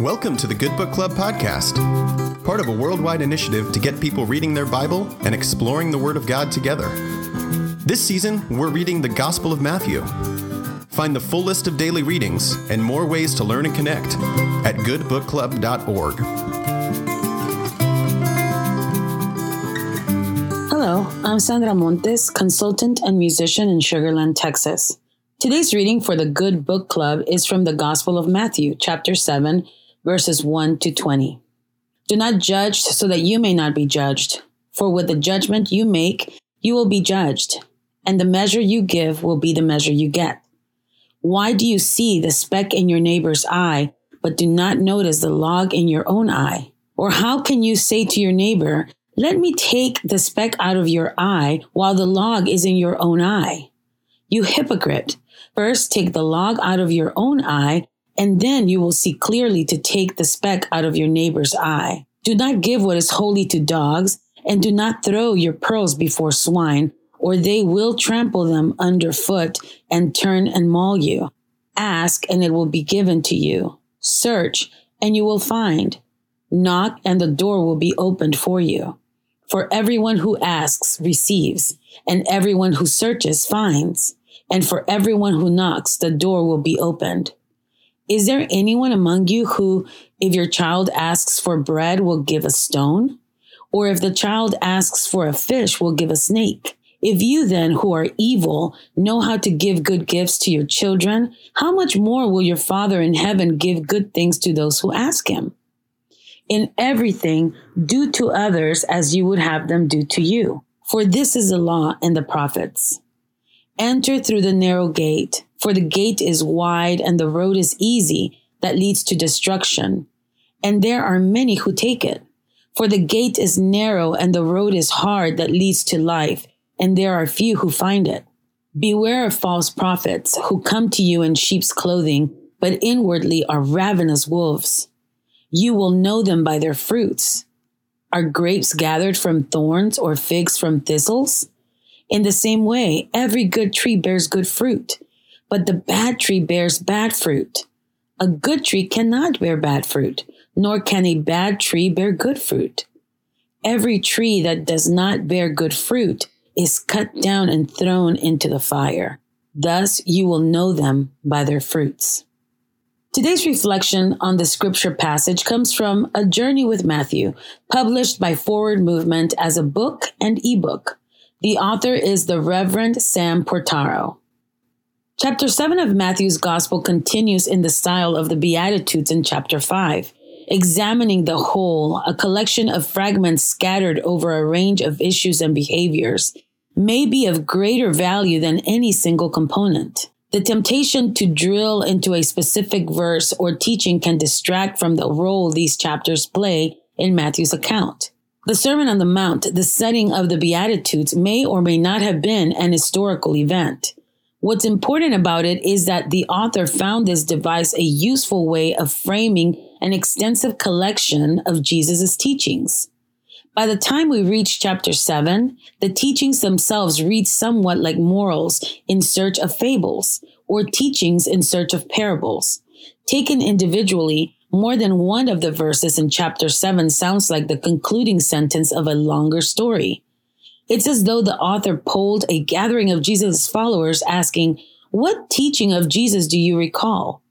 Welcome to the Good Book Club podcast, part of a worldwide initiative to get people reading their Bible and exploring the Word of God together. This season, we're reading the Gospel of Matthew. Find the full list of daily readings and more ways to learn and connect at goodbookclub.org. Hello, I'm Sandra Montes, consultant and musician in Sugarland, Texas. Today's reading for the Good Book Club is from the Gospel of Matthew, chapter 7, verses 1 to 20. Do not judge so that you may not be judged. For with the judgment you make, you will be judged, and the measure you give will be the measure you get. Why do you see the speck in your neighbor's eye, but do not notice the log in your own eye? Or how can you say to your neighbor, Let me take the speck out of your eye while the log is in your own eye? You hypocrite! First take the log out of your own eye, and then you will see clearly to take the speck out of your neighbor's eye. Do not give what is holy to dogs, and do not throw your pearls before swine, or they will trample them underfoot and turn and maul you. Ask, and it will be given to you. Search, and you will find. Knock, and the door will be opened for you. For everyone who asks receives, and everyone who searches finds, and for everyone who knocks, the door will be opened. Is there anyone among you who, if your child asks for bread, will give a stone? Or if the child asks for a fish, will give a snake? If you then, who are evil, know how to give good gifts to your children, how much more will your Father in heaven give good things to those who ask him? In everything, do to others as you would have them do to you. For this is the law and the prophets. Enter through the narrow gate, for the gate is wide and the road is easy that leads to destruction. And there are many who take it. For the gate is narrow and the road is hard that leads to life, and there are few who find it. Beware of false prophets who come to you in sheep's clothing, but inwardly are ravenous wolves. You will know them by their fruits. Are grapes gathered from thorns or figs from thistles? In the same way, every good tree bears good fruit, but the bad tree bears bad fruit. A good tree cannot bear bad fruit, nor can a bad tree bear good fruit. Every tree that does not bear good fruit is cut down and thrown into the fire. Thus you will know them by their fruits. Today's reflection on the scripture passage comes from A Journey with Matthew, published by Forward Movement as a book and ebook. The author is the Reverend Sam Portaro. Chapter 7 of Matthew's Gospel continues in the style of the Beatitudes in chapter 5, examining the whole, a collection of fragments scattered over a range of issues and behaviors, may be of greater value than any single component. The temptation to drill into a specific verse or teaching can distract from the role these chapters play in Matthew's account. The Sermon on the Mount, the setting of the Beatitudes, may or may not have been an historical event. What's important about it is that the author found this device a useful way of framing an extensive collection of Jesus' teachings. By the time we reach chapter 7, the teachings themselves read somewhat like morals in search of fables or teachings in search of parables. Taken individually, more than one of the verses in chapter 7 sounds like the concluding sentence of a longer story. It's as though the author polled a gathering of Jesus' followers asking, What teaching of Jesus do you recall?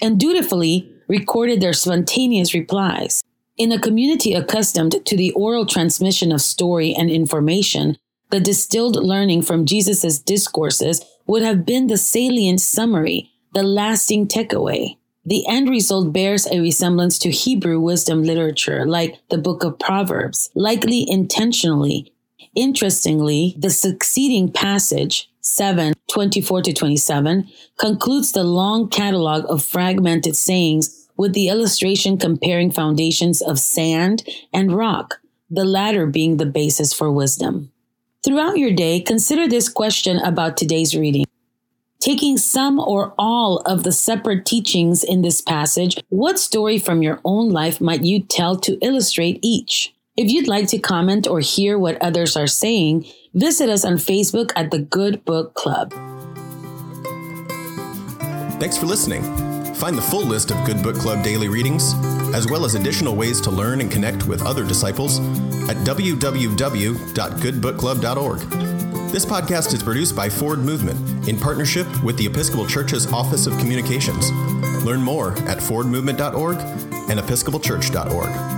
And dutifully recorded their spontaneous replies. In a community accustomed to the oral transmission of story and information, the distilled learning from Jesus' discourses would have been the salient summary, the lasting takeaway. The end result bears a resemblance to Hebrew wisdom literature, like the book of Proverbs, likely intentionally. Interestingly, the succeeding passage, 7 24 to 27, concludes the long catalog of fragmented sayings with the illustration comparing foundations of sand and rock, the latter being the basis for wisdom. Throughout your day, consider this question about today's reading. Taking some or all of the separate teachings in this passage, what story from your own life might you tell to illustrate each? If you'd like to comment or hear what others are saying, visit us on Facebook at the Good Book Club. Thanks for listening. Find the full list of Good Book Club daily readings, as well as additional ways to learn and connect with other disciples, at www.goodbookclub.org. This podcast is produced by Forward Movement in partnership with the Episcopal Church's Office of Communications. Learn more at forwardmovement.org and episcopalchurch.org.